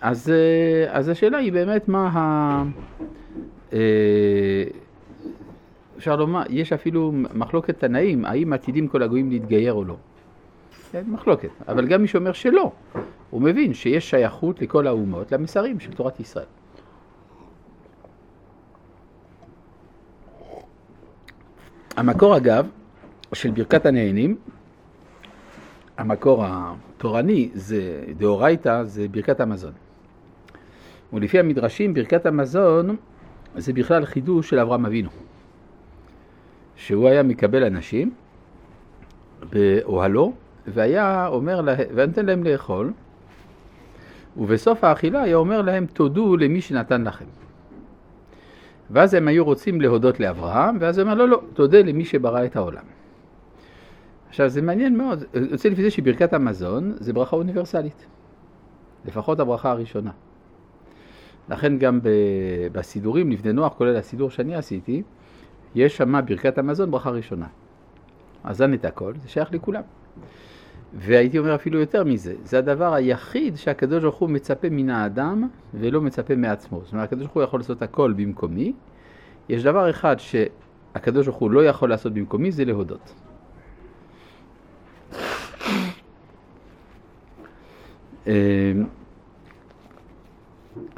אז, אה, אז השאלה היא באמת מה ה... אה, אפשר לומר, יש אפילו מחלוקת תנאים, האם עתידים כל הגויים להתגייר או לא. כן, מחלוקת. אבל גם מי שאומר שלא, הוא מבין שיש שייכות לכל האומות למסרים של תורת ישראל. המקור אגב של ברכת הנהנים, המקור התורני זה דאורייתא, זה ברכת המזון. ולפי המדרשים ברכת המזון זה בכלל חידוש של אברהם אבינו. שהוא היה מקבל אנשים באוהלו והיה אומר להם, ונותן להם לאכול ובסוף האכילה היה אומר להם תודו למי שנתן לכם. ואז הם היו רוצים להודות לאברהם, ואז הוא אומר לא, לא, תודה למי שברא את העולם. עכשיו זה מעניין מאוד, יוצא לפי זה שברכת המזון זה ברכה אוניברסלית, לפחות הברכה הראשונה. לכן גם בסידורים לבני נוח, כולל הסידור שאני עשיתי, יש שם ברכת המזון ברכה ראשונה. אזן את הכל, זה שייך לכולם. והייתי אומר אפילו יותר מזה, זה הדבר היחיד שהקדוש ברוך הוא מצפה מן האדם ולא מצפה מעצמו. זאת אומרת, הקדוש ברוך הוא יכול לעשות הכל במקומי. יש דבר אחד שהקדוש ברוך הוא לא יכול לעשות במקומי, זה להודות.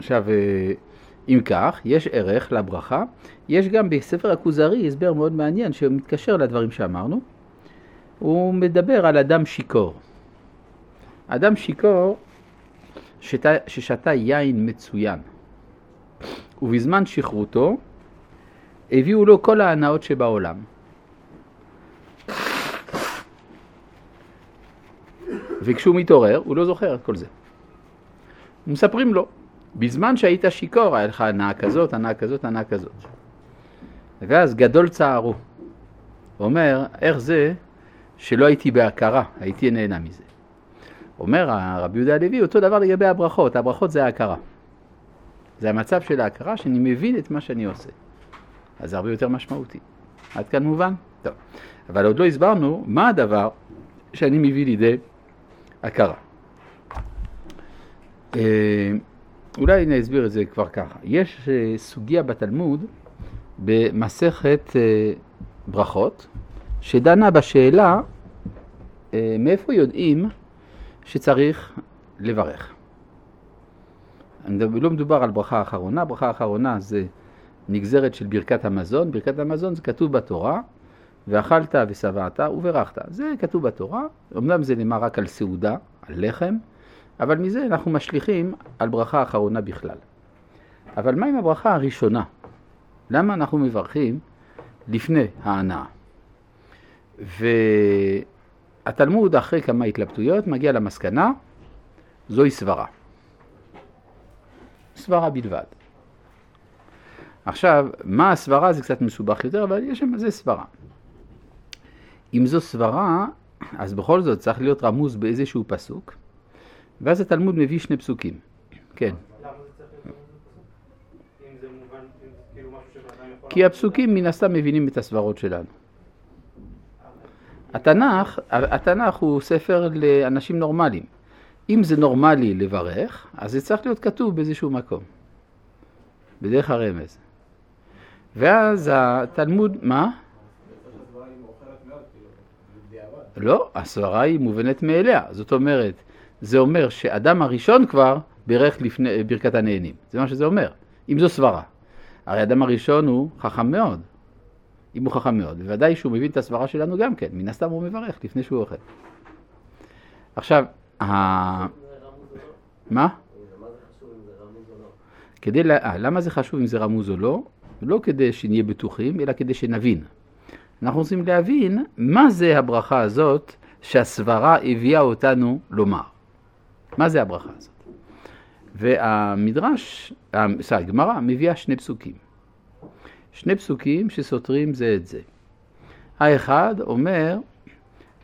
עכשיו, אה, אם כך, יש ערך לברכה. יש גם בספר הכוזרי הסבר מאוד מעניין שמתקשר לדברים שאמרנו. הוא מדבר על אדם שיכור. אדם שיכור שתה, ששתה יין מצוין, ובזמן שכרותו הביאו לו כל ההנאות שבעולם. וכשהוא מתעורר, הוא לא זוכר את כל זה. מספרים לו, בזמן שהיית שיכור, היה לך הנאה כזאת, הנאה כזאת, הנאה כזאת. ואז גדול צערו. אומר, איך זה שלא הייתי בהכרה, הייתי נהנה מזה. אומר הרבי יהודה הלוי, אותו דבר לגבי הברכות, הברכות זה ההכרה. זה המצב של ההכרה שאני מבין את מה שאני עושה. אז זה הרבה יותר משמעותי. עד כאן מובן? טוב. אבל עוד לא הסברנו מה הדבר שאני מביא לידי הכרה. אה, אולי אני אסביר את זה כבר ככה. יש אה, סוגיה בתלמוד במסכת אה, ברכות, שדנה בשאלה מאיפה יודעים שצריך לברך. לא מדובר על ברכה אחרונה, ברכה אחרונה זה נגזרת של ברכת המזון, ברכת המזון זה כתוב בתורה, ואכלת ושבעת וברכת. זה כתוב בתורה, אמנם זה נאמר רק על סעודה, על לחם, אבל מזה אנחנו משליכים על ברכה אחרונה בכלל. אבל מה עם הברכה הראשונה? למה אנחנו מברכים לפני ההנאה? והתלמוד אחרי כמה התלבטויות מגיע למסקנה, זוהי סברה. סברה בלבד. עכשיו, מה הסברה זה קצת מסובך יותר, אבל יש שם, זה סברה. אם זו סברה, אז בכל זאת צריך להיות רמוז באיזשהו פסוק, ואז התלמוד מביא שני פסוקים. כן. כאילו כי הפסוקים מן הסתם מבינים את הסברות שלנו. התנ"ך, התנ"ך הוא ספר לאנשים נורמליים. אם זה נורמלי לברך, אז זה צריך להיות כתוב באיזשהו מקום. בדרך הרמז. ואז התלמוד, מה? לא, הסברה היא מובנת מאליה. זאת אומרת, זה אומר שאדם הראשון כבר בירך לפני ברכת הנהנים. זה מה שזה אומר, אם זו סברה. הרי האדם הראשון הוא חכם מאוד. אם הוא חכם מאוד, בוודאי שהוא מבין את הסברה שלנו גם כן, מן הסתם הוא מברך לפני שהוא אוכל. עכשיו, ה... מה? כדי, לה... אה, למה זה חשוב אם זה רמוז או לא? לא כדי שנהיה בטוחים, אלא כדי שנבין. אנחנו רוצים להבין מה זה הברכה הזאת שהסברה הביאה אותנו לומר. מה זה הברכה הזאת? והמדרש, סליחה, הגמרא מביאה שני פסוקים. שני פסוקים שסותרים זה את זה. האחד אומר,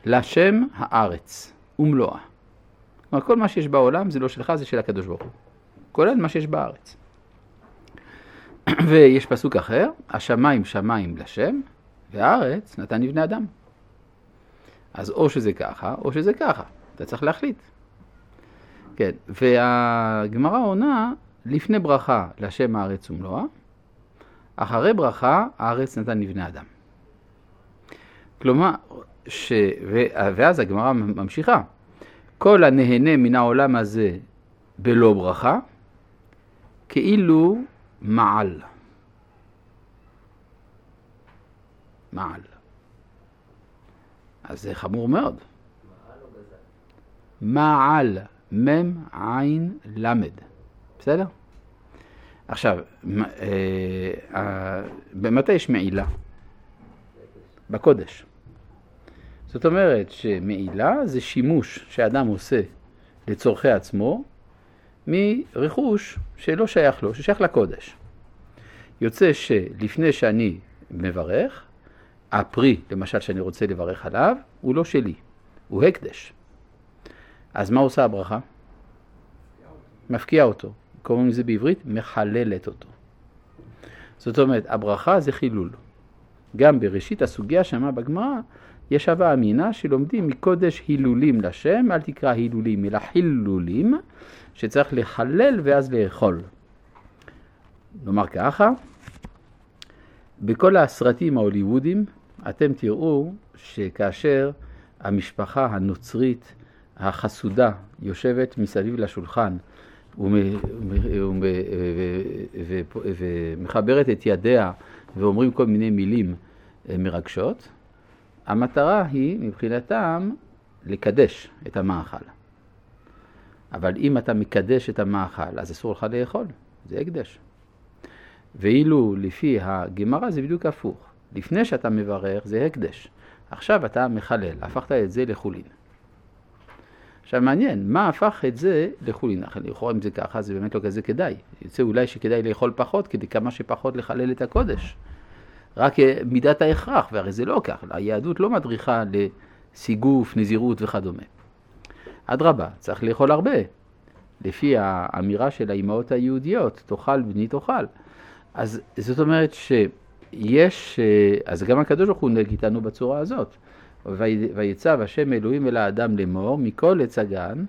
לשם הארץ ומלואה. כלומר, כל מה שיש בעולם זה לא שלך, זה של הקדוש ברוך הוא. כולל מה שיש בארץ. ויש פסוק אחר, השמיים שמיים לשם, והארץ נתן לבני אדם. אז או שזה ככה, או שזה ככה. אתה צריך להחליט. כן, והגמרא עונה, לפני ברכה להשם הארץ ומלואה, אחרי ברכה הארץ נתן לבני אדם. כלומר, ש... ואז הגמרא ממשיכה, כל הנהנה מן העולם הזה בלא ברכה, כאילו מעל. מעל. אז זה חמור מאוד. מעל, מם למד. בסדר? עכשיו, אה, במתי יש מעילה? בקודש. זאת אומרת שמעילה זה שימוש שאדם עושה לצורכי עצמו מרכוש שלא שייך לו, ששייך לקודש. יוצא שלפני שאני מברך, הפרי, למשל, שאני רוצה לברך עליו, הוא לא שלי, הוא הקדש. אז מה עושה הברכה? מפקיע אותו. קוראים לזה בעברית מחללת אותו. זאת אומרת, הברכה זה חילול. גם בראשית הסוגיה שמה בגמרא, יש הווה אמינה שלומדים מקודש הילולים לשם, אל תקרא הילולים אלא חילולים, שצריך לחלל ואז לאכול. נאמר ככה, בכל הסרטים ההוליוודיים אתם תראו שכאשר המשפחה הנוצרית החסודה יושבת מסביב לשולחן ומחברת את ידיה ואומרים כל מיני מילים אה, מרגשות, המטרה היא מבחינתם לקדש את המאכל. אבל אם אתה מקדש את המאכל, אז אסור לך לאכול, זה הקדש. ואילו לפי הגמרא זה בדיוק הפוך. לפני שאתה מברך זה הקדש. עכשיו אתה מחלל, הפכת את זה לחולין. עכשיו מעניין, מה הפך את זה לחולין? לכאורה אם זה ככה זה באמת לא כזה כדאי. יוצא אולי שכדאי לאכול פחות כדי כמה שפחות לחלל את הקודש. רק אה, מידת ההכרח, והרי זה לא ככה, היהדות לא מדריכה לסיגוף, נזירות וכדומה. אדרבה, צריך לאכול הרבה. לפי האמירה של האימהות היהודיות, תאכל בני תאכל. אז זאת אומרת שיש, אה, אז גם הקדוש ברוך הוא נהג איתנו בצורה הזאת. ויצב השם אלוהים אל האדם לאמור, מכל עץ הגן,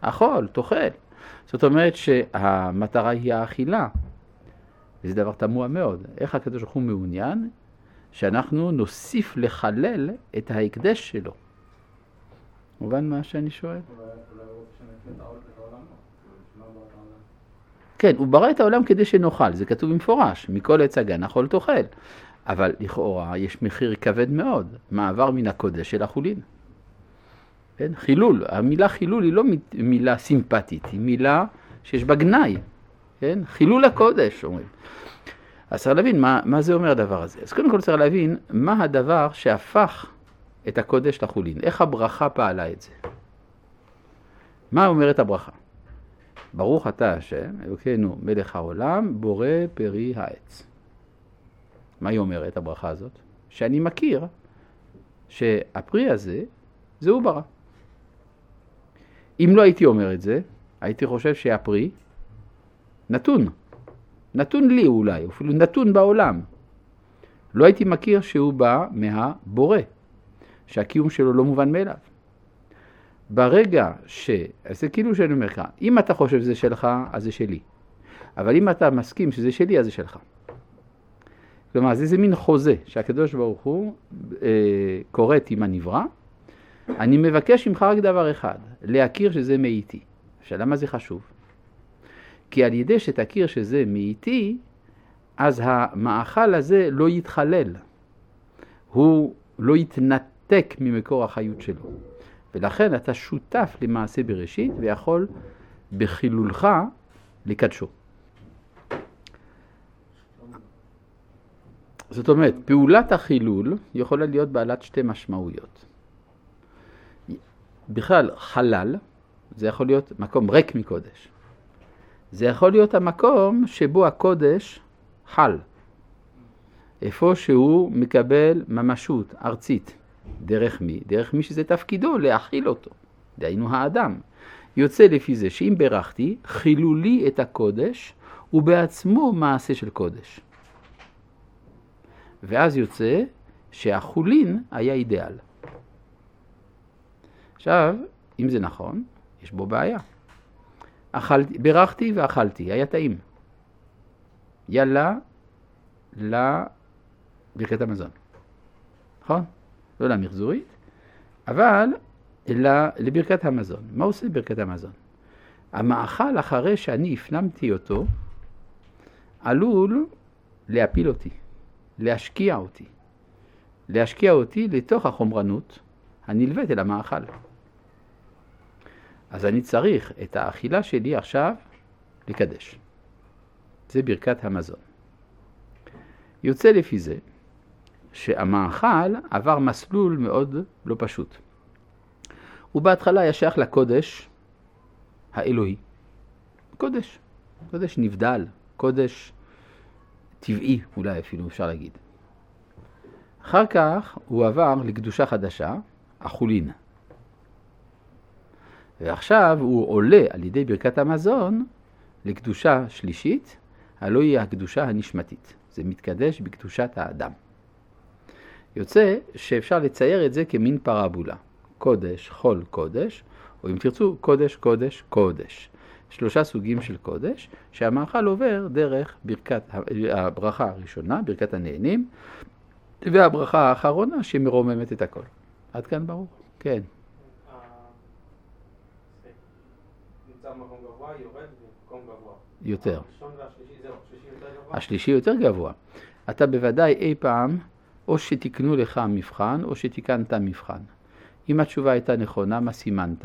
אכול, תאכל. זאת אומרת שהמטרה היא האכילה. וזה דבר תמוה מאוד. איך הקדוש ברוך הוא מעוניין? שאנחנו נוסיף לחלל את ההקדש שלו. מובן מה שאני שואל? כן, הוא ברא את העולם כדי שנאכל, זה כתוב במפורש, מכל עץ הגן אכול תאכל. אבל לכאורה יש מחיר כבד מאוד, מעבר מן הקודש אל החולין. כן? חילול, המילה חילול היא לא מילה סימפטית, היא מילה שיש בה גנאי, כן? חילול הקודש אומרים. אז צריך להבין מה, מה זה אומר הדבר הזה. אז קודם כל צריך להבין מה הדבר שהפך את הקודש לחולין, איך הברכה פעלה את זה. מה אומרת הברכה? ברוך אתה השם, אלוקינו מלך העולם, בורא פרי העץ. מה היא אומרת, הברכה הזאת? שאני מכיר שהפרי הזה, זה הוא ברא. אם לא הייתי אומר את זה, הייתי חושב שהפרי נתון. נתון לי אולי, אפילו נתון בעולם. לא הייתי מכיר שהוא בא מהבורא, שהקיום שלו לא מובן מאליו. ברגע ש... אז זה כאילו שאני אומר לך, אם אתה חושב שזה שלך, אז זה שלי. אבל אם אתה מסכים שזה שלי, אז זה שלך. כלומר, זה איזה מין חוזה שהקדוש ברוך הוא אה, כורת עם הנברא. אני מבקש ממך רק דבר אחד, להכיר שזה מאיתי. עכשיו, למה זה חשוב? כי על ידי שתכיר שזה מאיתי, אז המאכל הזה לא יתחלל. הוא לא יתנתק ממקור החיות שלו. ולכן אתה שותף למעשה בראשית ויכול בחילולך לקדשו. זאת אומרת, פעולת החילול יכולה להיות בעלת שתי משמעויות. בכלל, חלל, זה יכול להיות מקום ריק מקודש. זה יכול להיות המקום שבו הקודש חל. איפה שהוא מקבל ממשות ארצית. דרך מי? דרך מי שזה תפקידו להכיל אותו. דהיינו האדם. יוצא לפי זה שאם ברכתי, חילולי את הקודש, הוא בעצמו מעשה של קודש. ואז יוצא שהחולין היה אידיאל. עכשיו, אם זה נכון, יש בו בעיה. אכלתי, בירכתי ואכלתי, היה טעים. יאללה לברכת המזון. נכון? לא למחזורית, אבל לברכת המזון. מה עושה ברכת המזון? המאכל אחרי שאני הפנמתי אותו, עלול להפיל אותי, להשקיע אותי, להשקיע אותי לתוך החומרנות הנלווית אל המאכל. אז אני צריך את האכילה שלי עכשיו לקדש. זה ברכת המזון. יוצא לפי זה שהמאכל עבר מסלול מאוד לא פשוט. הוא בהתחלה היה שייך לקודש האלוהי. קודש, קודש נבדל, קודש טבעי אולי אפילו אפשר להגיד. אחר כך הוא עבר לקדושה חדשה, החולין. ועכשיו הוא עולה על ידי ברכת המזון לקדושה שלישית, הלא היא הקדושה הנשמתית. זה מתקדש בקדושת האדם. יוצא שאפשר לצייר את זה כמין פרבולה. קודש, חול קודש, או אם תרצו, קודש, קודש, קודש. שלושה סוגים של קודש, שהמאכל עובר דרך ברכת, הברכה הראשונה, ברכת הנהנים, והברכה האחרונה שמרוממת את הכל. עד כאן ברור? כן. יותר. השלישי יותר גבוה. אתה בוודאי אי פעם, או שתיקנו לך מבחן, או שתיקנת מבחן. אם התשובה הייתה נכונה, מה סימנת?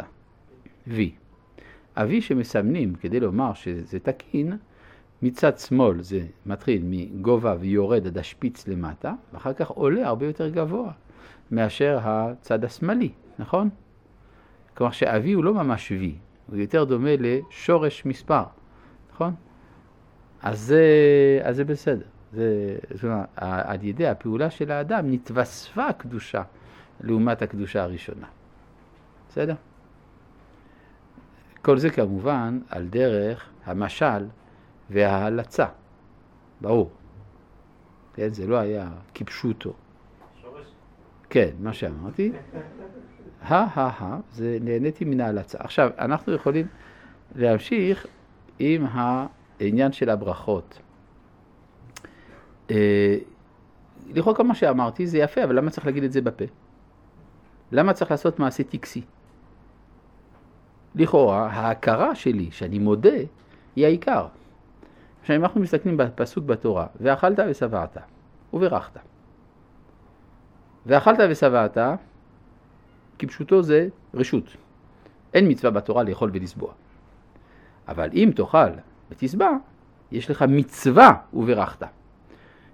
וי. ה-V שמסמנים כדי לומר שזה תקין, מצד שמאל זה מתחיל מגובה ויורד עד השפיץ למטה, ואחר כך עולה הרבה יותר גבוה מאשר הצד השמאלי, נכון? כלומר שה-V הוא לא ממש V, הוא יותר דומה לשורש מספר, נכון? אז זה, אז זה בסדר. זה, זאת אומרת, על ידי הפעולה של האדם נתווספה קדושה לעומת הקדושה הראשונה. בסדר? כל זה כמובן על דרך המשל וההלצה, ברור. כן, זה לא היה כפשוטו. כן, מה שאמרתי. הא-הא-הא, זה נהניתי מן ההלצה. עכשיו, אנחנו יכולים להמשיך עם העניין של הברכות. אה, לכאורה מה שאמרתי זה יפה, אבל למה צריך להגיד את זה בפה? למה צריך לעשות מעשה טקסי? לכאורה, ההכרה שלי, שאני מודה, היא העיקר. עכשיו, אם אנחנו מסתכלים בפסוק בתורה, ואכלת ושבעת, וברכת. ואכלת ושבעת, כפשוטו זה רשות. אין מצווה בתורה לאכול ולסבוע. אבל אם תאכל ותשבע, יש לך מצווה וברכת.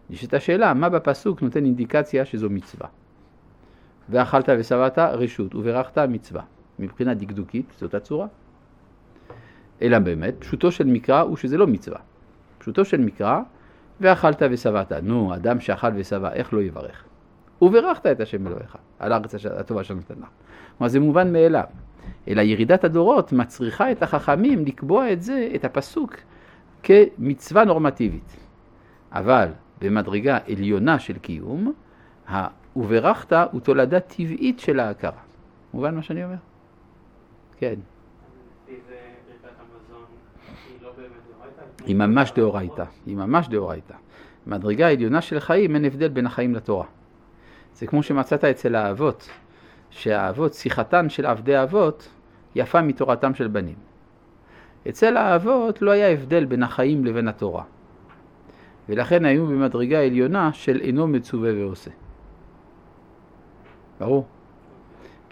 יש את השאלה, מה בפסוק נותן אינדיקציה שזו מצווה? ואכלת ושבעת רשות, וברכת מצווה. מבחינה דקדוקית זאת הצורה. אלא באמת, פשוטו של מקרא הוא שזה לא מצווה. פשוטו של מקרא, ואכלת ושבעת. נו, אדם שאכל ושבע, איך לא יברך? וברכת את השם אלוהיך, על הארץ הטובה שנתנה. כלומר, זה מובן מאליו. אלא ירידת הדורות מצריכה את החכמים לקבוע את זה, את הפסוק, כמצווה נורמטיבית. אבל במדרגה עליונה של קיום, וברכת הוא תולדה טבעית של ההכרה. מובן מה שאני אומר? כן. היא ממש דאורייתא, היא ממש דאורייתא. מדרגה עליונה של חיים, אין הבדל בין החיים לתורה. זה כמו שמצאת אצל האבות, שהאבות, שיחתן של עבדי אבות, יפה מתורתם של בנים. אצל האבות לא היה הבדל בין החיים לבין התורה. ולכן היו במדרגה עליונה של אינו מצווה ועושה. ברור?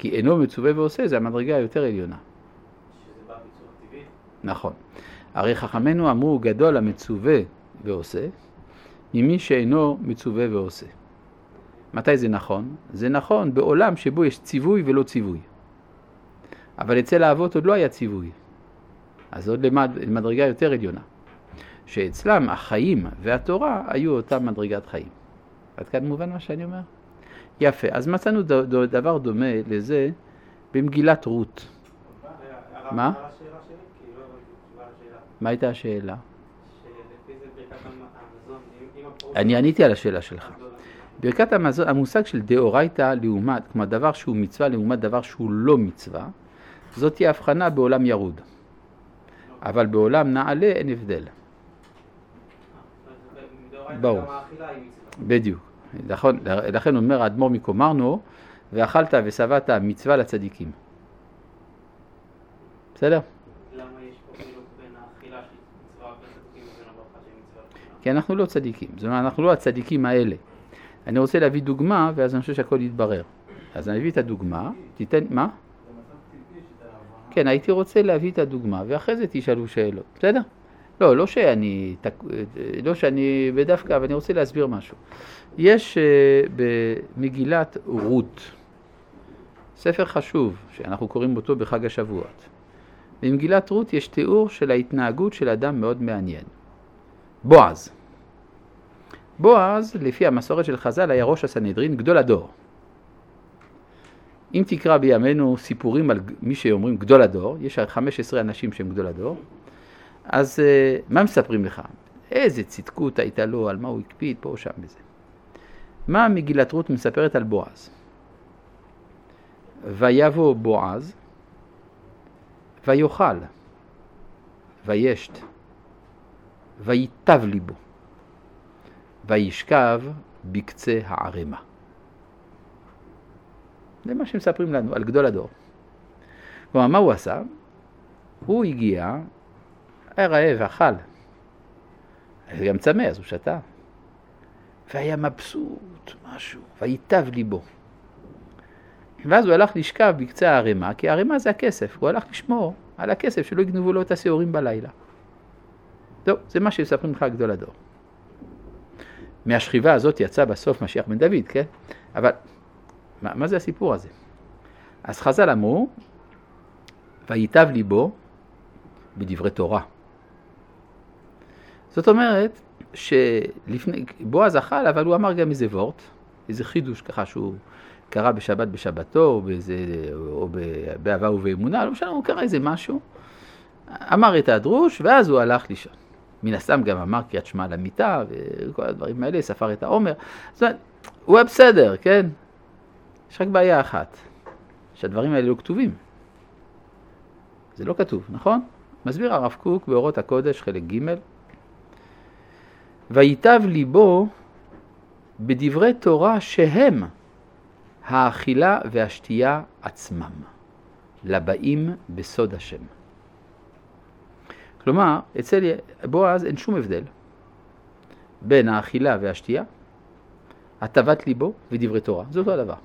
כי אינו מצווה ועושה זה המדרגה היותר עליונה. נכון. הרי חכמינו אמרו גדול המצווה ועושה ממי שאינו מצווה ועושה. מתי זה נכון? זה נכון בעולם שבו יש ציווי ולא ציווי. אבל אצל האבות עוד לא היה ציווי. אז עוד למד, למדרגה יותר עליונה. שאצלם החיים והתורה היו אותה מדרגת חיים. עד כאן מובן מה שאני אומר? יפה, אז מצאנו דבר דומה לזה במגילת רות. מה? מה הייתה השאלה? אני עניתי על השאלה שלך. ברכת המזון, המושג של דאורייתא לעומת, כלומר דבר שהוא מצווה לעומת דבר שהוא לא מצווה, זאת תהיה הבחנה בעולם ירוד. אבל בעולם נעלה אין הבדל. ברור. בדיוק. נכון, לכן אומר האדמו"ר מקומרנו, ואכלת ושבעת מצווה לצדיקים. בסדר? כי אנחנו לא צדיקים, זאת אומרת, אנחנו לא הצדיקים האלה. אני רוצה להביא דוגמה, ואז אני חושב שהכל יתברר. אז אני אביא את הדוגמה, תיתן, מה? כן, הייתי רוצה להביא את הדוגמה, ואחרי זה תשאלו שאלות, בסדר? לא, לא שאני, לא שאני בדווקא, אבל אני רוצה להסביר משהו. יש אה, במגילת רות, ספר חשוב, שאנחנו קוראים אותו בחג השבועות. במגילת רות יש תיאור של ההתנהגות של אדם מאוד מעניין. בועז. בועז, לפי המסורת של חז"ל, היה ראש הסנהדרין, גדול הדור. אם תקרא בימינו סיפורים על מי שאומרים גדול הדור, יש 15 אנשים שהם גדול הדור, אז אה, מה מספרים לך? איזה צדקות הייתה לו, על מה הוא הקפיד, פה או שם וזה. מה מגילת רות מספרת על בועז? ויבוא בועז, ויאכל, וישת, ויטב ליבו, וישכב בקצה הערימה. זה מה שמספרים לנו על גדול הדור. כלומר, מה הוא עשה? הוא הגיע, היה רעב, אכל. היה גם צמא, אז הוא שתה. והיה מבסוט, משהו, ויטב ליבו. ואז הוא הלך לשכב בקצה הערימה, כי הערימה זה הכסף, הוא הלך לשמור על הכסף, שלא יגנבו לו את השעורים בלילה. טוב, זה מה שמספרים לך גדול הדור. מהשכיבה הזאת יצא בסוף משיח בן דוד, כן? אבל מה, מה זה הסיפור הזה? אז חז"ל אמרו, וייטב ליבו בדברי תורה. זאת אומרת שלפני, בועז אכל, אבל הוא אמר גם איזה וורט, איזה חידוש ככה שהוא קרא בשבת בשבתו, או, באיזה, או באהבה ובאמונה, לא משנה, הוא קרא איזה משהו, אמר את הדרוש, ואז הוא הלך לישון. מן הסתם גם אמר קריאת שמע למיטה, וכל הדברים האלה, ספר את העומר. זאת אומרת, הוא היה בסדר, כן? יש רק בעיה אחת, שהדברים האלה לא כתובים. זה לא כתוב, נכון? מסביר הרב קוק באורות הקודש, חלק ג' ויטב ליבו בדברי תורה שהם האכילה והשתייה עצמם, לבאים בסוד השם. כלומר, אצל בועז אין שום הבדל בין האכילה והשתייה, הטבת ליבו ודברי תורה. זה אותו הדבר.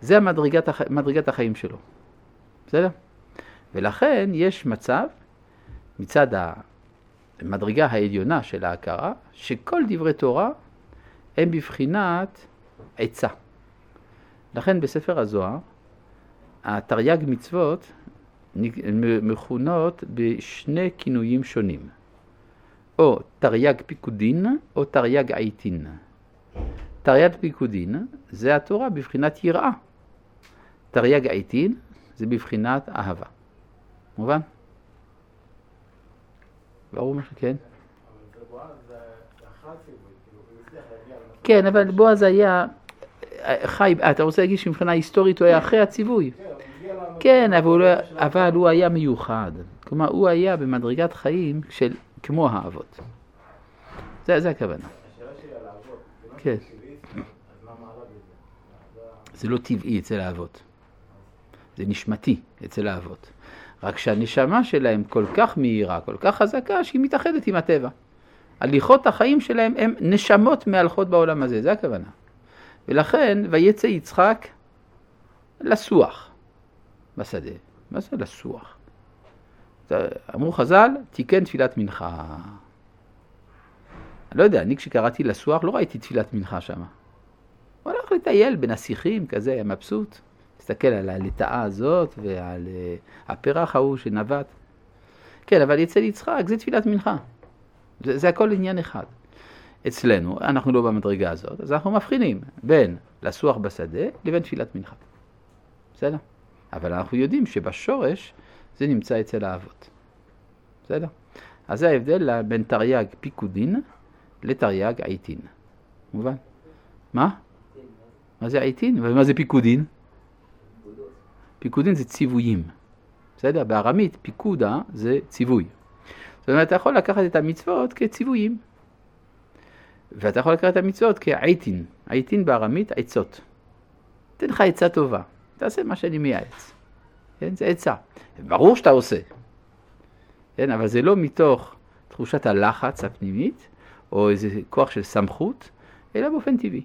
זה המדרגת, הח... מדרגת החיים שלו. בסדר? ולכן יש מצב, מצד המדרגה העליונה של ההכרה, שכל דברי תורה הם בבחינת עצה. לכן בספר הזוהר, התרי"ג מצוות מכונות בשני כינויים שונים, או תרי"ג פיקודין או תרי"ג עיתין. תרי"ג פיקודין זה התורה בבחינת יראה. תרי"ג עיתין זה בבחינת אהבה. מובן? ברור מה שכן? כן, אבל בועז היה חי, אתה רוצה להגיד שמבחינה היסטורית הוא היה אחרי הציווי? כן, אבל הוא, לא, אבל הוא היה מיוחד. כלומר, הוא היה במדרגת חיים של כמו האבות. זה, זה הכוונה. כן. זה לא טבעי אצל האבות. זה נשמתי אצל האבות. רק שהנשמה שלהם כל כך מהירה, כל כך חזקה, שהיא מתאחדת עם הטבע. הליכות החיים שלהם הם נשמות מהלכות בעולם הזה, זה הכוונה. ולכן, ויצא יצחק לסוח בשדה. מה זה לסוח? אמרו חז"ל, תיקן תפילת מנחה. אני לא יודע, אני כשקראתי לסוח לא ראיתי תפילת מנחה שם. הוא הלך לטייל השיחים, כזה, מבסוט. תסתכל על הלטאה הזאת ועל uh, הפרח ההוא שנבט. כן, אבל אצל יצחק זה תפילת מנחה. זה, זה הכל עניין אחד. אצלנו, אנחנו לא במדרגה הזאת, אז אנחנו מבחינים בין לסוח בשדה לבין תפילת מנחה. בסדר? אבל אנחנו יודעים שבשורש זה נמצא אצל האבות. בסדר? אז זה ההבדל בין תרי"ג פיקודין לתרי"ג עיתין. מובן? מה? מה זה עיתין? ומה זה פיקודין? פיקודין זה ציוויים. בסדר? בארמית פיקודה זה ציווי. זאת אומרת, אתה יכול לקחת את המצוות כציוויים. ואתה יכול לקחת את המצוות כעיתין. עיתין בארמית עצות. אתן לך עצה טובה, תעשה מה שאני מייעץ. כן? זה עצה. ברור שאתה עושה. כן? אבל זה לא מתוך תחושת הלחץ הפנימית, או איזה כוח של סמכות, אלא באופן טבעי.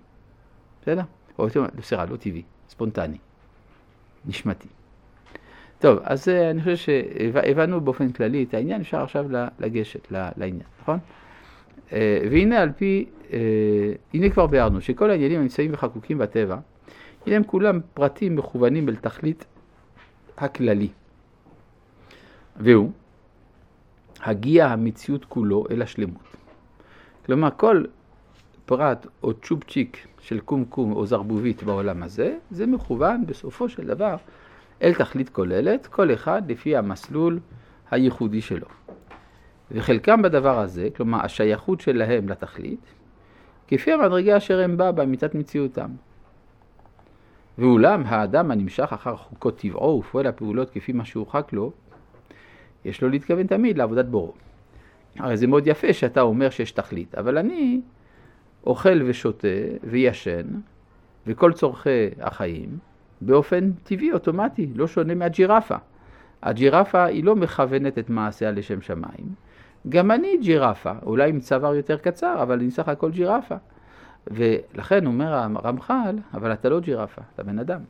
בסדר? או סליחה, לא טבעי, ספונטני, נשמתי. טוב, אז אה, אני חושב שהבנו באופן כללי את העניין, אפשר עכשיו לגשת לעניין, נכון? אה, והנה על פי, אה, הנה כבר ביארנו שכל העניינים הנמצאים וחקוקים בטבע, הנה הם כולם פרטים מכוונים אל תכלית הכללי. והוא הגיע המציאות כולו אל השלמות. כלומר, כל פרט או צ'ופצ'יק של קומקום או זרבובית בעולם הזה, זה מכוון בסופו של דבר אל תכלית כוללת, כל אחד לפי המסלול הייחודי שלו. וחלקם בדבר הזה, כלומר השייכות שלהם לתכלית, כפי המדרגה אשר הם בה באמיתת מציאותם. ואולם האדם הנמשך אחר חוקות טבעו ופועל הפעולות כפי מה שהורחק לו, יש לו להתכוון תמיד לעבודת בורו. הרי זה מאוד יפה שאתה אומר שיש תכלית, אבל אני אוכל ושותה וישן, וכל צורכי החיים, באופן טבעי, אוטומטי, לא שונה מהג'ירפה. הג'ירפה היא לא מכוונת את מעשיה לשם שמיים. גם אני ג'ירפה, אולי עם צוואר יותר קצר, אבל אני סך הכל ג'ירפה. ולכן אומר הרמח"ל, אבל אתה לא ג'ירפה, אתה בן אדם.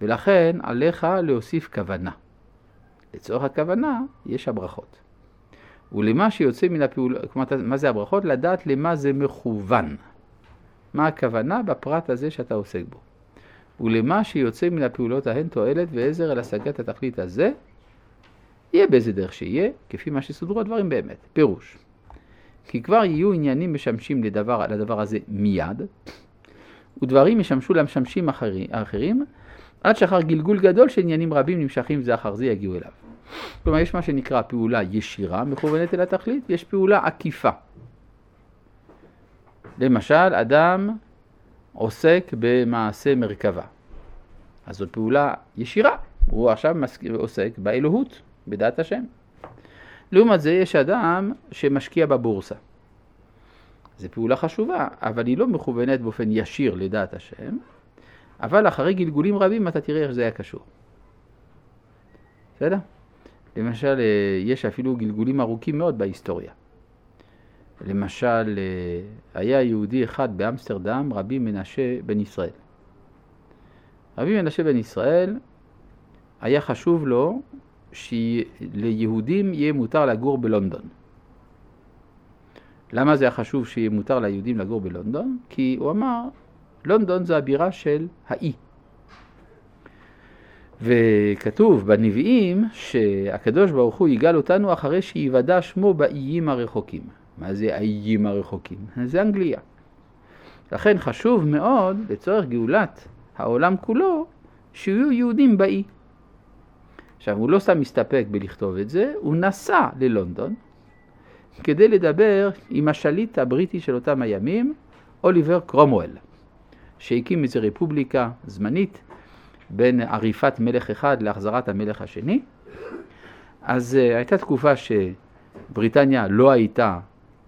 ולכן עליך להוסיף כוונה. לצורך הכוונה יש הברכות. ולמה שיוצא מן הפעולה, כלומר, מה זה הברכות? לדעת למה זה מכוון. מה הכוונה בפרט הזה שאתה עוסק בו. ולמה שיוצא מן הפעולות ההן תועלת ועזר על השגת התכלית הזה, יהיה באיזה דרך שיהיה, כפי מה שסודרו הדברים באמת. פירוש. כי כבר יהיו עניינים משמשים לדבר, לדבר הזה מיד, ודברים ישמשו למשמשים אחרי, אחרים, עד שאחר גלגול גדול של עניינים רבים נמשכים זה אחר זה יגיעו אליו. כלומר, יש מה שנקרא פעולה ישירה, מכוונת אל התכלית, יש פעולה עקיפה. למשל, אדם עוסק במעשה מרכבה. אז זו פעולה ישירה, הוא עכשיו עוסק באלוהות, בדעת השם. לעומת זה יש אדם שמשקיע בבורסה. זו פעולה חשובה, אבל היא לא מכוונת באופן ישיר לדעת השם, אבל אחרי גלגולים רבים אתה תראה איך זה היה קשור. בסדר? למשל, אה, יש אפילו גלגולים ארוכים מאוד בהיסטוריה. למשל, אה, היה יהודי אחד באמסטרדם, רבי מנשה בן ישראל. רבי מנשה בן ישראל, היה חשוב לו שליהודים יהיה מותר לגור בלונדון. למה זה היה חשוב שיהיה מותר ליהודים לגור בלונדון? כי הוא אמר, לונדון זה הבירה של האי. וכתוב בנביאים שהקדוש ברוך הוא יגאל אותנו אחרי שיוודע שמו באיים הרחוקים. מה זה האיים הרחוקים? זה אנגליה. לכן חשוב מאוד לצורך גאולת העולם כולו שיהיו יהודים באי. עכשיו, הוא לא סתם מסתפק בלכתוב את זה, הוא נסע ללונדון כדי לדבר עם השליט הבריטי של אותם הימים, אוליבר קרומואל, שהקים איזו רפובליקה זמנית בין עריפת מלך אחד להחזרת המלך השני. אז uh, הייתה תקופה שבריטניה לא הייתה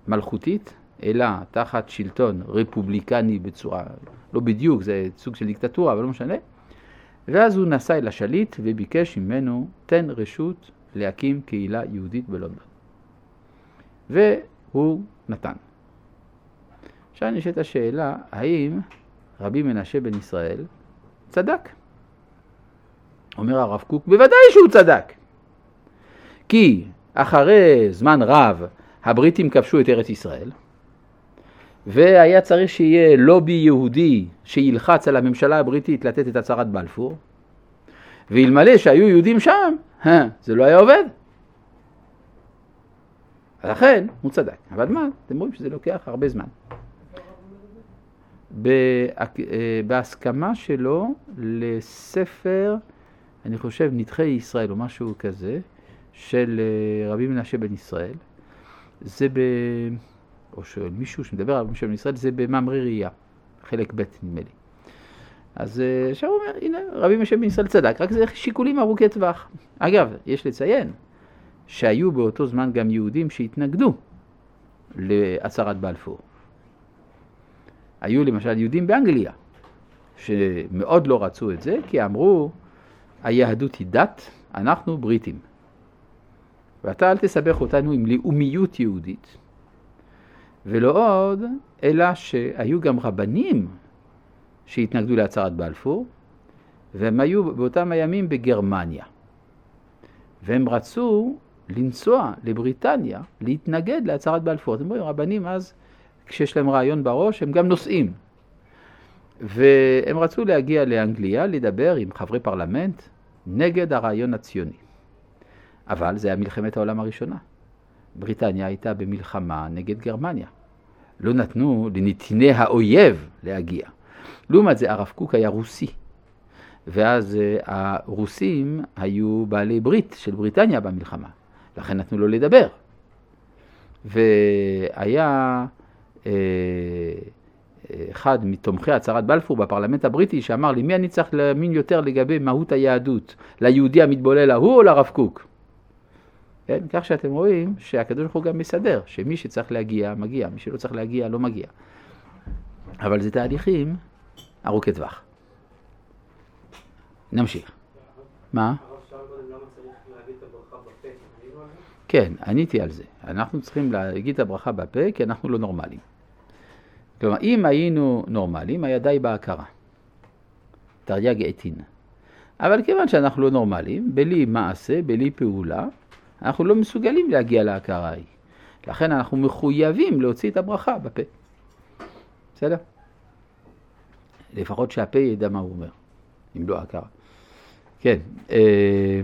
מלכותית, אלא תחת שלטון רפובליקני בצורה, לא בדיוק, זה סוג של דיקטטורה, אבל לא משנה. ואז הוא נסע אל השליט וביקש ממנו, תן רשות להקים קהילה יהודית בלונדון. והוא נתן. עכשיו נשאלת השאלה, האם רבי מנשה בן ישראל צדק? אומר הרב קוק, בוודאי שהוא צדק. כי אחרי זמן רב הבריטים כבשו את ארץ ישראל, והיה צריך שיהיה לובי יהודי שילחץ על הממשלה הבריטית לתת את הצהרת בלפור, ואלמלא שהיו יהודים שם, זה לא היה עובד. לכן הוא צדק. אבל מה, אתם רואים שזה לוקח הרבה זמן. בהסכמה שלו לספר, אני חושב, נדחי ישראל או משהו כזה, של אה, רבי מנשה בן ישראל, זה ב... או של מישהו שמדבר על רבי מנשה בן ישראל, זה במאמרי ראייה, חלק ב' נדמה לי. אז אה, עכשיו הוא אומר, הנה, רבי משה בן ישראל צדק, רק זה שיקולים ארוכי טווח. אגב, יש לציין שהיו באותו זמן גם יהודים שהתנגדו להצהרת בלפור. היו למשל יהודים באנגליה, שמאוד לא רצו את זה, כי אמרו, היהדות היא דת, אנחנו בריטים. ואתה אל תסבך אותנו עם לאומיות יהודית. ולא עוד, אלא שהיו גם רבנים שהתנגדו להצהרת בלפור, והם היו באותם הימים בגרמניה. והם רצו לנסוע לבריטניה, להתנגד להצהרת בלפור. אתם רואים, רבנים אז, כשיש להם רעיון בראש, הם גם נוסעים. והם רצו להגיע לאנגליה, לדבר עם חברי פרלמנט נגד הרעיון הציוני. אבל זה היה מלחמת העולם הראשונה. בריטניה הייתה במלחמה נגד גרמניה. לא נתנו לנתיני האויב להגיע. לעומת זה הרב קוק היה רוסי, ואז אה, הרוסים היו בעלי ברית של בריטניה במלחמה, לכן נתנו לו לדבר. והיה אה, אחד מתומכי הצהרת בלפור בפרלמנט הבריטי שאמר לי, מי אני צריך להאמין יותר לגבי מהות היהדות, ליהודי המתבולל ההוא או לרב קוק? כן? כך שאתם רואים שהקדוש ברוך הוא גם מסדר, שמי שצריך להגיע, מגיע, מי שלא צריך להגיע, לא מגיע. אבל זה תהליכים ארוכי טווח. נמשיך. מה? כן, עניתי על זה. אנחנו צריכים להגיד את הברכה בפה כי אנחנו לא נורמלים. כלומר, אם היינו נורמלים, היה די בהכרה. תרי"ג עטין. אבל כיוון שאנחנו לא נורמלים, בלי מעשה, בלי פעולה, אנחנו לא מסוגלים להגיע להכרה ההיא. לכן אנחנו מחויבים להוציא את הברכה בפה. בסדר? לפחות שהפה ידע מה הוא אומר, אם לא הכרה. כן, אה,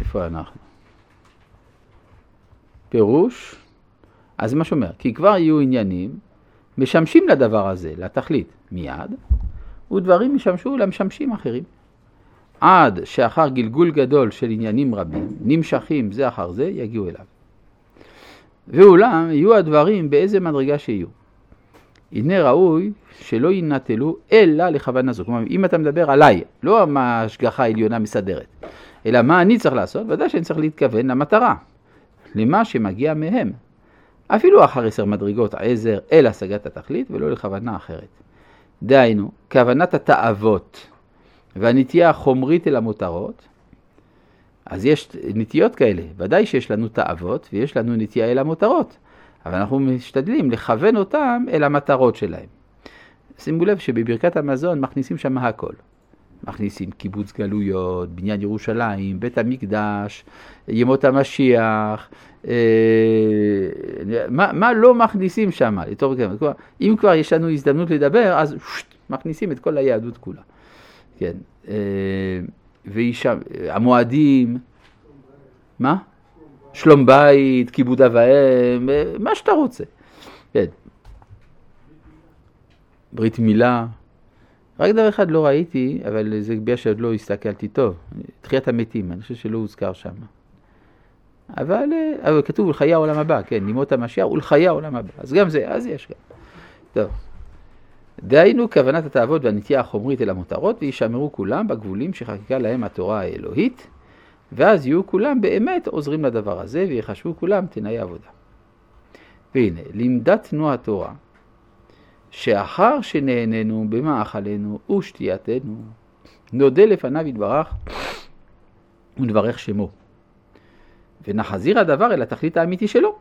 איפה אנחנו? פירוש, אז מה שאומר, כי כבר יהיו עניינים משמשים לדבר הזה, לתכלית, מיד, ודברים ישמשו למשמשים אחרים. עד שאחר גלגול גדול של עניינים רבים, נמשכים זה אחר זה, יגיעו אליו. ואולם יהיו הדברים באיזה מדרגה שיהיו. הנה ראוי שלא ינטלו אלא לכוונה זו. כלומר, אם אתה מדבר עליי, לא מה ההשגחה העליונה מסדרת, אלא מה אני צריך לעשות, ודאי שאני צריך להתכוון למטרה, למה שמגיע מהם. אפילו אחר עשר מדרגות עזר אל השגת התכלית ולא לכוונה אחרת. דהיינו, כוונת התאוות והנטייה החומרית אל המותרות, אז יש נטיות כאלה, ודאי שיש לנו תאוות ויש לנו נטייה אל המותרות. אבל אנחנו משתדלים לכוון אותם אל המטרות שלהם. שימו לב שבברכת המזון מכניסים שם הכל. מכניסים קיבוץ גלויות, בניין ירושלים, בית המקדש, ימות המשיח, אה, מה, מה לא מכניסים שם? אם כבר יש לנו הזדמנות לדבר, אז שט, מכניסים את כל היהדות כולה. כן, אה, ואישה, המועדים, מה? שלום בית, כיבוד אב ואם, מה שאתה רוצה. כן. ברית מילה. רק דבר אחד לא ראיתי, אבל זה בגלל שעוד לא הסתכלתי טוב. תחיית המתים, אני חושב שלא הוזכר שם. אבל, אבל כתוב ולחיי העולם הבא, כן, לימות המשיח ולחיי העולם הבא. אז גם זה, אז יש גם. טוב. דהיינו כוונת התאוות והנטייה החומרית אל המותרות, וישמרו כולם בגבולים שחקקה להם התורה האלוהית. ואז יהיו כולם באמת עוזרים לדבר הזה ויחשבו כולם תנאי עבודה. והנה, לימדתנו התורה שאחר שנהנינו במאכלנו ושתייתנו, נודה לפניו יתברך ונברך שמו. ונחזיר הדבר אל התכלית האמיתי שלו,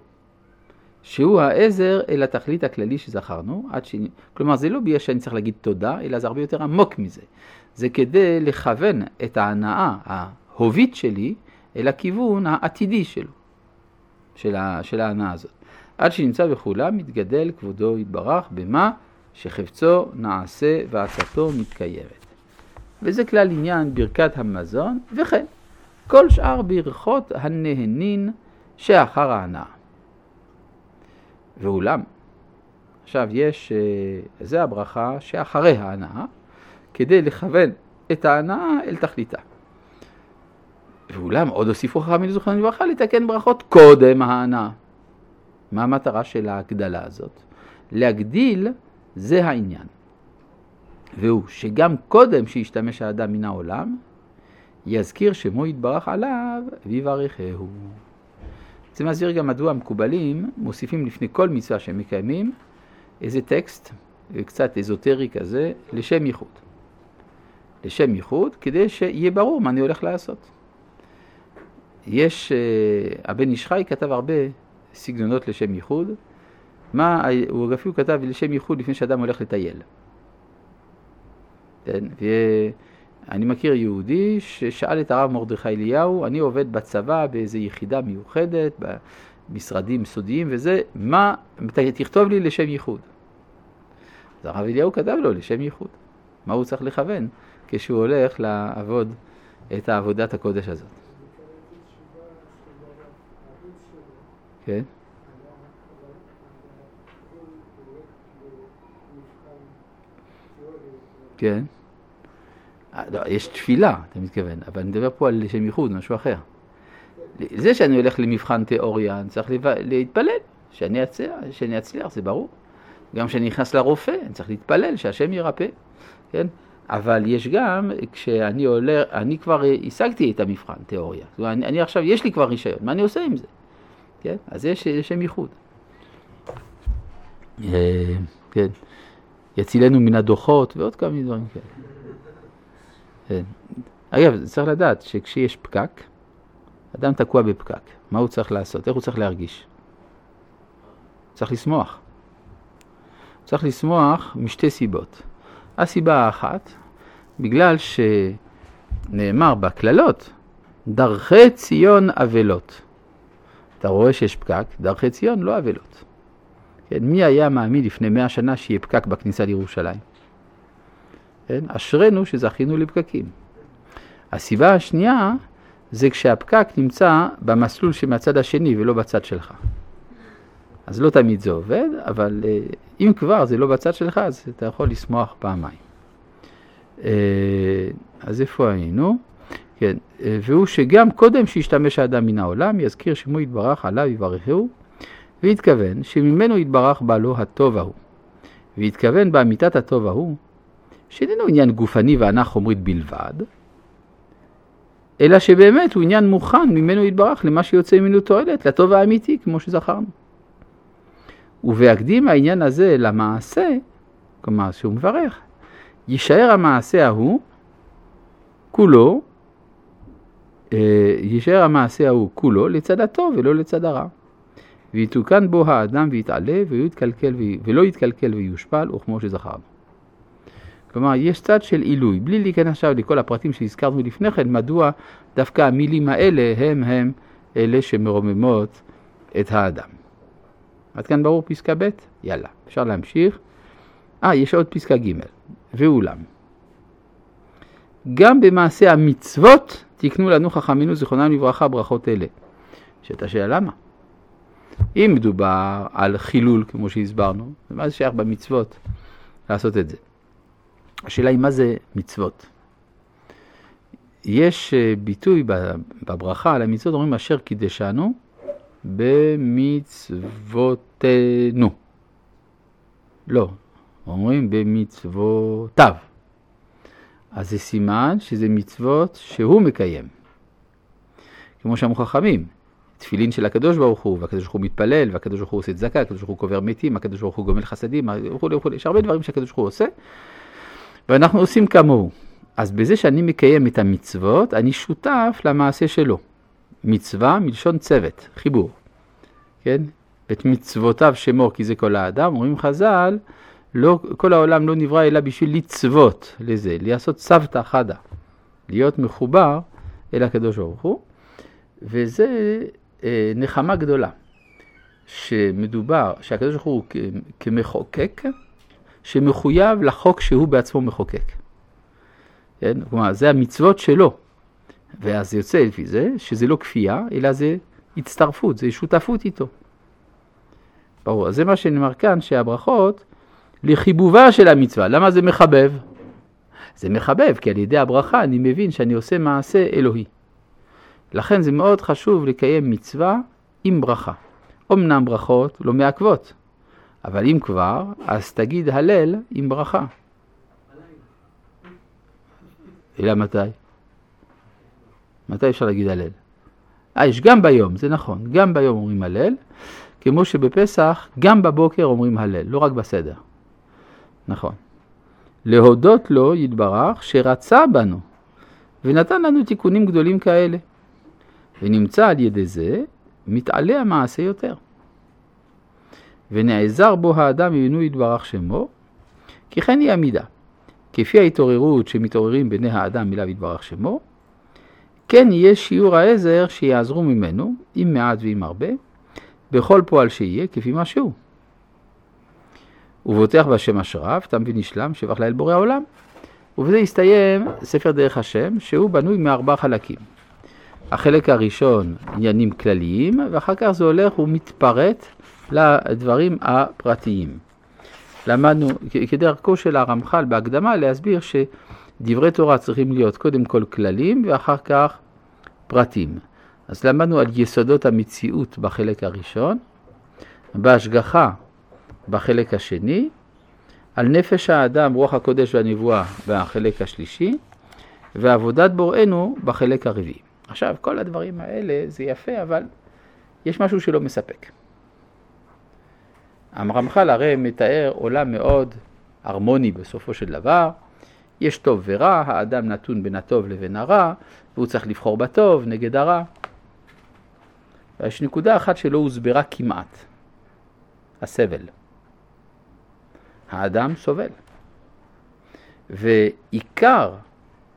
שהוא העזר אל התכלית הכללי שזכרנו, עד ש... כלומר זה לא בגלל שאני צריך להגיד תודה, אלא זה הרבה יותר עמוק מזה. זה כדי לכוון את ההנאה, ההובית שלי אל הכיוון העתידי שלו, של, ה, של ההנאה הזאת. עד שנמצא בכולם מתגדל כבודו יתברך במה שחפצו נעשה ועצתו מתקיימת. וזה כלל עניין ברכת המזון, וכן כל שאר ברכות הנהנין שאחר ההנאה. ואולם, עכשיו יש, אה, זה הברכה שאחרי ההנאה, כדי לכוון את ההנאה אל תכליתה. ואולם עוד הוסיפו חכמים לזוכרם לברכה לתקן ברכות קודם ההנאה. מה המטרה של ההגדלה הזאת? להגדיל זה העניין. והוא שגם קודם שישתמש האדם מן העולם, יזכיר שמו יתברך עליו ויברכהו. זה מסביר גם מדוע המקובלים מוסיפים לפני כל מצווה שהם מקיימים איזה טקסט, קצת אזוטרי כזה, לשם ייחוד. לשם ייחוד, כדי שיהיה ברור מה אני הולך לעשות. יש, אה, הבן איש חי כתב הרבה סגנונות לשם ייחוד. מה, הוא אפילו כתב לשם ייחוד לפני שאדם הולך לטייל. כן, ואני מכיר יהודי ששאל את הרב מרדכי אליהו, אני עובד בצבא באיזו יחידה מיוחדת, במשרדים סודיים וזה, מה, תכתוב לי לשם ייחוד. אז הרב אליהו כתב לו לשם ייחוד. מה הוא צריך לכוון כשהוא הולך לעבוד את עבודת הקודש הזאת. כן? כן. אה, לא, יש תפילה, אתה מתכוון, אבל אני מדבר פה על שם ייחוד, משהו אחר. זה שאני הולך למבחן תיאוריה, אני צריך להתפלל, שאני אצליח, שאני אצליח, זה ברור. גם כשאני נכנס לרופא, אני צריך להתפלל שהשם ירפא, כן? אבל יש גם, כשאני עולה, אני כבר השגתי את המבחן, תיאוריה. אני, אני עכשיו, יש לי כבר רישיון, מה אני עושה עם זה? כן? אז יש שם ייחוד. אה, כן. יצילנו מן הדוחות ועוד כמה מיני דברים כאלה. כן. אגב, צריך לדעת שכשיש פקק, אדם תקוע בפקק, מה הוא צריך לעשות? איך הוא צריך להרגיש? צריך לשמוח. צריך לשמוח משתי סיבות. הסיבה האחת, בגלל שנאמר בקללות, דרכי ציון אבלות. אתה רואה שיש פקק, דרכי ציון לא אבלות. כן, מי היה מאמין לפני מאה שנה שיהיה פקק בכניסה לירושלים? כן, אשרינו שזכינו לפקקים. הסיבה השנייה זה כשהפקק נמצא במסלול שמהצד השני ולא בצד שלך. אז לא תמיד זה עובד, אבל אה, אם כבר זה לא בצד שלך, אז אתה יכול לשמוח פעמיים. אה, אז איפה היינו? כן, אה, והוא שגם קודם שישתמש האדם מן העולם, יזכיר שמו יתברך עליו יברכהו, והתכוון שממנו יתברך בה לו הטוב ההוא. והתכוון באמיתת הטוב ההוא, שאיננו עניין גופני ואנך חומרית בלבד, אלא שבאמת הוא עניין מוכן ממנו יתברך למה שיוצא ממנו תועלת, לטוב האמיתי, כמו שזכרנו. ובהקדים העניין הזה למעשה, כלומר שהוא מברך, יישאר המעשה ההוא כולו, יישאר המעשה ההוא כולו לצד הטוב ולא לצד הרע. ויתוקן בו האדם ויתעלה ולא יתקלקל ויושפל, וכמו שזכרנו. כלומר, יש צד של עילוי, בלי להיכנס עכשיו לכל הפרטים שהזכרנו לפני כן, מדוע דווקא המילים האלה הם הם אלה שמרוממות את האדם. עד כאן ברור פסקה ב'? יאללה, אפשר להמשיך. אה, יש עוד פסקה ג', ואולם. גם במעשה המצוות תקנו לנו חכמינו זיכרונם לברכה ברכות אלה. שאתה שאלה למה? אם מדובר על חילול, כמו שהסברנו, מה זה שייך במצוות לעשות את זה? השאלה היא מה זה מצוות. יש אה, ביטוי בברכה על המצוות, אומרים אשר קידשנו במצוותינו. לא, אומרים במצוותיו. אז זה סימן שזה מצוות שהוא מקיים. כמו שאמרו חכמים, תפילין של הקדוש ברוך הוא, והקדוש ברוך הוא מתפלל, והקדוש ברוך הוא עושה צדקה, הקדוש ברוך הוא קובר מתים, הקדוש ברוך הוא גומל חסדים, וכולי וכולי, יש הרבה דברים שהקדוש ברוך הוא עושה, ואנחנו עושים כמוהו. אז בזה שאני מקיים את המצוות, אני שותף למעשה שלו. מצווה מלשון צוות, חיבור. כן? את מצוותיו שמור כי זה כל האדם, אומרים חז"ל, לא, כל העולם לא נברא אלא בשביל לצוות לזה, לעשות סבתא חדה, להיות מחובר אל הקדוש ברוך הוא, וזה אה, נחמה גדולה, שמדובר, שהקדוש ברוך הוא כמחוקק, שמחויב לחוק שהוא בעצמו מחוקק. כן? כלומר, זה המצוות שלו. ואז יוצא לפי זה שזה לא כפייה, אלא זה הצטרפות, זה שותפות איתו. ברור, אז זה מה שנאמר כאן, שהברכות לחיבובה של המצווה. למה זה מחבב? זה מחבב, כי על ידי הברכה אני מבין שאני עושה מעשה אלוהי. לכן זה מאוד חשוב לקיים מצווה עם ברכה. אמנם ברכות לא מעכבות, אבל אם כבר, אז תגיד הלל עם ברכה. אלא מתי? מתי אפשר להגיד הלל? אה, יש גם ביום, זה נכון, גם ביום אומרים הלל, כמו שבפסח גם בבוקר אומרים הלל, לא רק בסדר. נכון. להודות לו יתברך שרצה בנו ונתן לנו תיקונים גדולים כאלה. ונמצא על ידי זה מתעלה המעשה יותר. ונעזר בו האדם ממנו יתברך שמו, כי כן היא המידה. כפי ההתעוררות שמתעוררים בני האדם מלאו יתברך שמו, כן יהיה שיעור העזר שיעזרו ממנו, אם מעט ואם הרבה, בכל פועל שיהיה, כפי מה שהוא. ובוטח בהשם אשריו, תם ונשלם, שבח לאל בורא העולם. ובזה הסתיים ספר דרך השם, שהוא בנוי מארבעה חלקים. החלק הראשון עניינים כלליים, ואחר כך זה הולך ומתפרט לדברים הפרטיים. למדנו, כדרכו של הרמח"ל בהקדמה, להסביר שדברי תורה צריכים להיות קודם כל כללים ואחר כך פרטים. אז למדנו על יסודות המציאות בחלק הראשון, בהשגחה בחלק השני, על נפש האדם, רוח הקודש והנבואה בחלק השלישי, ועבודת בוראנו בחלק הרביעי. עכשיו, כל הדברים האלה זה יפה, אבל יש משהו שלא מספק. הרמח"ל הרי מתאר עולם מאוד הרמוני בסופו של דבר. יש טוב ורע, האדם נתון בין הטוב לבין הרע, והוא צריך לבחור בטוב נגד הרע. יש נקודה אחת שלא הוסברה כמעט, הסבל. האדם סובל. ועיקר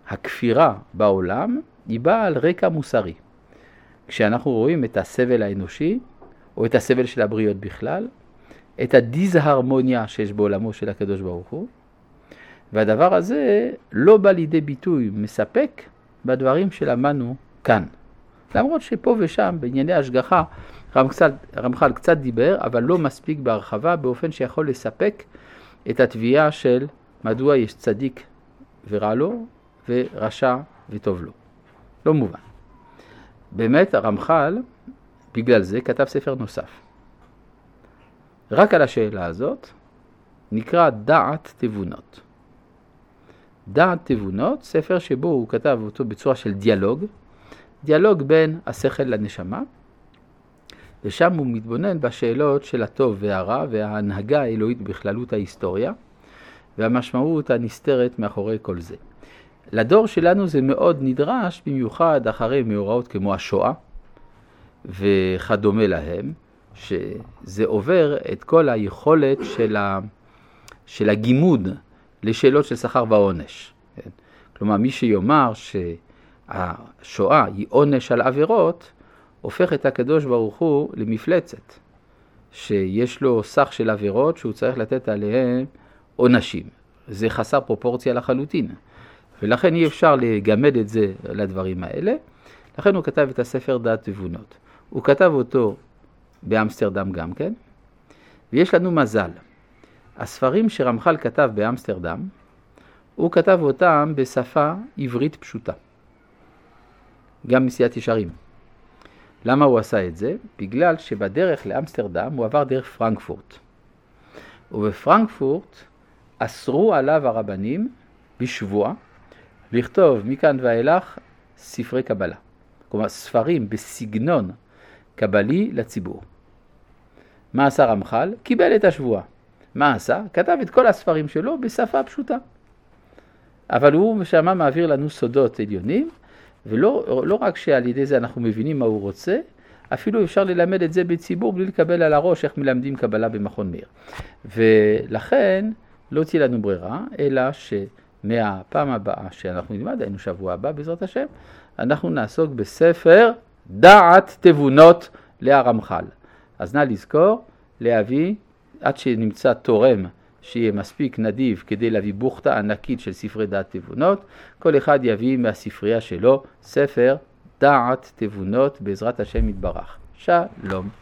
הכפירה בעולם היא באה על רקע מוסרי. כשאנחנו רואים את הסבל האנושי, או את הסבל של הבריות בכלל, את הדיזהרמוניה שיש בעולמו של הקדוש ברוך הוא, והדבר הזה לא בא לידי ביטוי מספק בדברים שלמדנו כאן. למרות שפה ושם בענייני השגחה רמח"ל קצת דיבר, אבל לא מספיק בהרחבה, באופן שיכול לספק את התביעה של מדוע יש צדיק ורע לו, ורשע וטוב לו. לא מובן. באמת הרמח"ל, בגלל זה, כתב ספר נוסף. רק על השאלה הזאת נקרא דעת תבונות. דעת תבונות, ספר שבו הוא כתב אותו בצורה של דיאלוג, דיאלוג בין השכל לנשמה, ושם הוא מתבונן בשאלות של הטוב והרע וההנהגה האלוהית בכללות ההיסטוריה, והמשמעות הנסתרת מאחורי כל זה. לדור שלנו זה מאוד נדרש, במיוחד אחרי מאורעות כמו השואה וכדומה להם, שזה עובר את כל היכולת של, ה, של הגימוד לשאלות של שכר ועונש. כן? כלומר, מי שיאמר שהשואה היא עונש על עבירות, הופך את הקדוש ברוך הוא למפלצת, שיש לו סך של עבירות שהוא צריך לתת עליהן עונשים. זה חסר פרופורציה לחלוטין, ולכן אי אפשר לגמד את זה לדברים האלה. לכן הוא כתב את הספר דעת תבונות. הוא כתב אותו באמסטרדם גם כן, ויש לנו מזל. הספרים שרמח"ל כתב באמסטרדם, הוא כתב אותם בשפה עברית פשוטה, גם מסיעת ישרים. למה הוא עשה את זה? בגלל שבדרך לאמסטרדם הוא עבר דרך פרנקפורט. ובפרנקפורט אסרו עליו הרבנים בשבוע לכתוב מכאן ואילך ספרי קבלה. כלומר ספרים בסגנון קבלי לציבור. מה עשה רמח"ל? קיבל את השבועה. מה עשה? כתב את כל הספרים שלו בשפה פשוטה. אבל הוא שמה מעביר לנו סודות עליונים, ולא לא רק שעל ידי זה אנחנו מבינים מה הוא רוצה, אפילו אפשר ללמד את זה בציבור בלי לקבל על הראש איך מלמדים קבלה במכון מאיר. ולכן לא תהיה לנו ברירה, אלא שמהפעם הבאה שאנחנו נלמד, היינו שבוע הבא בעזרת השם, אנחנו נעסוק בספר דעת תבונות להרמח"ל. אז נא לזכור להביא, עד שנמצא תורם שיהיה מספיק נדיב כדי להביא בוכתה ענקית של ספרי דעת תבונות, כל אחד יביא מהספרייה שלו ספר דעת תבונות בעזרת השם יתברך. שלום.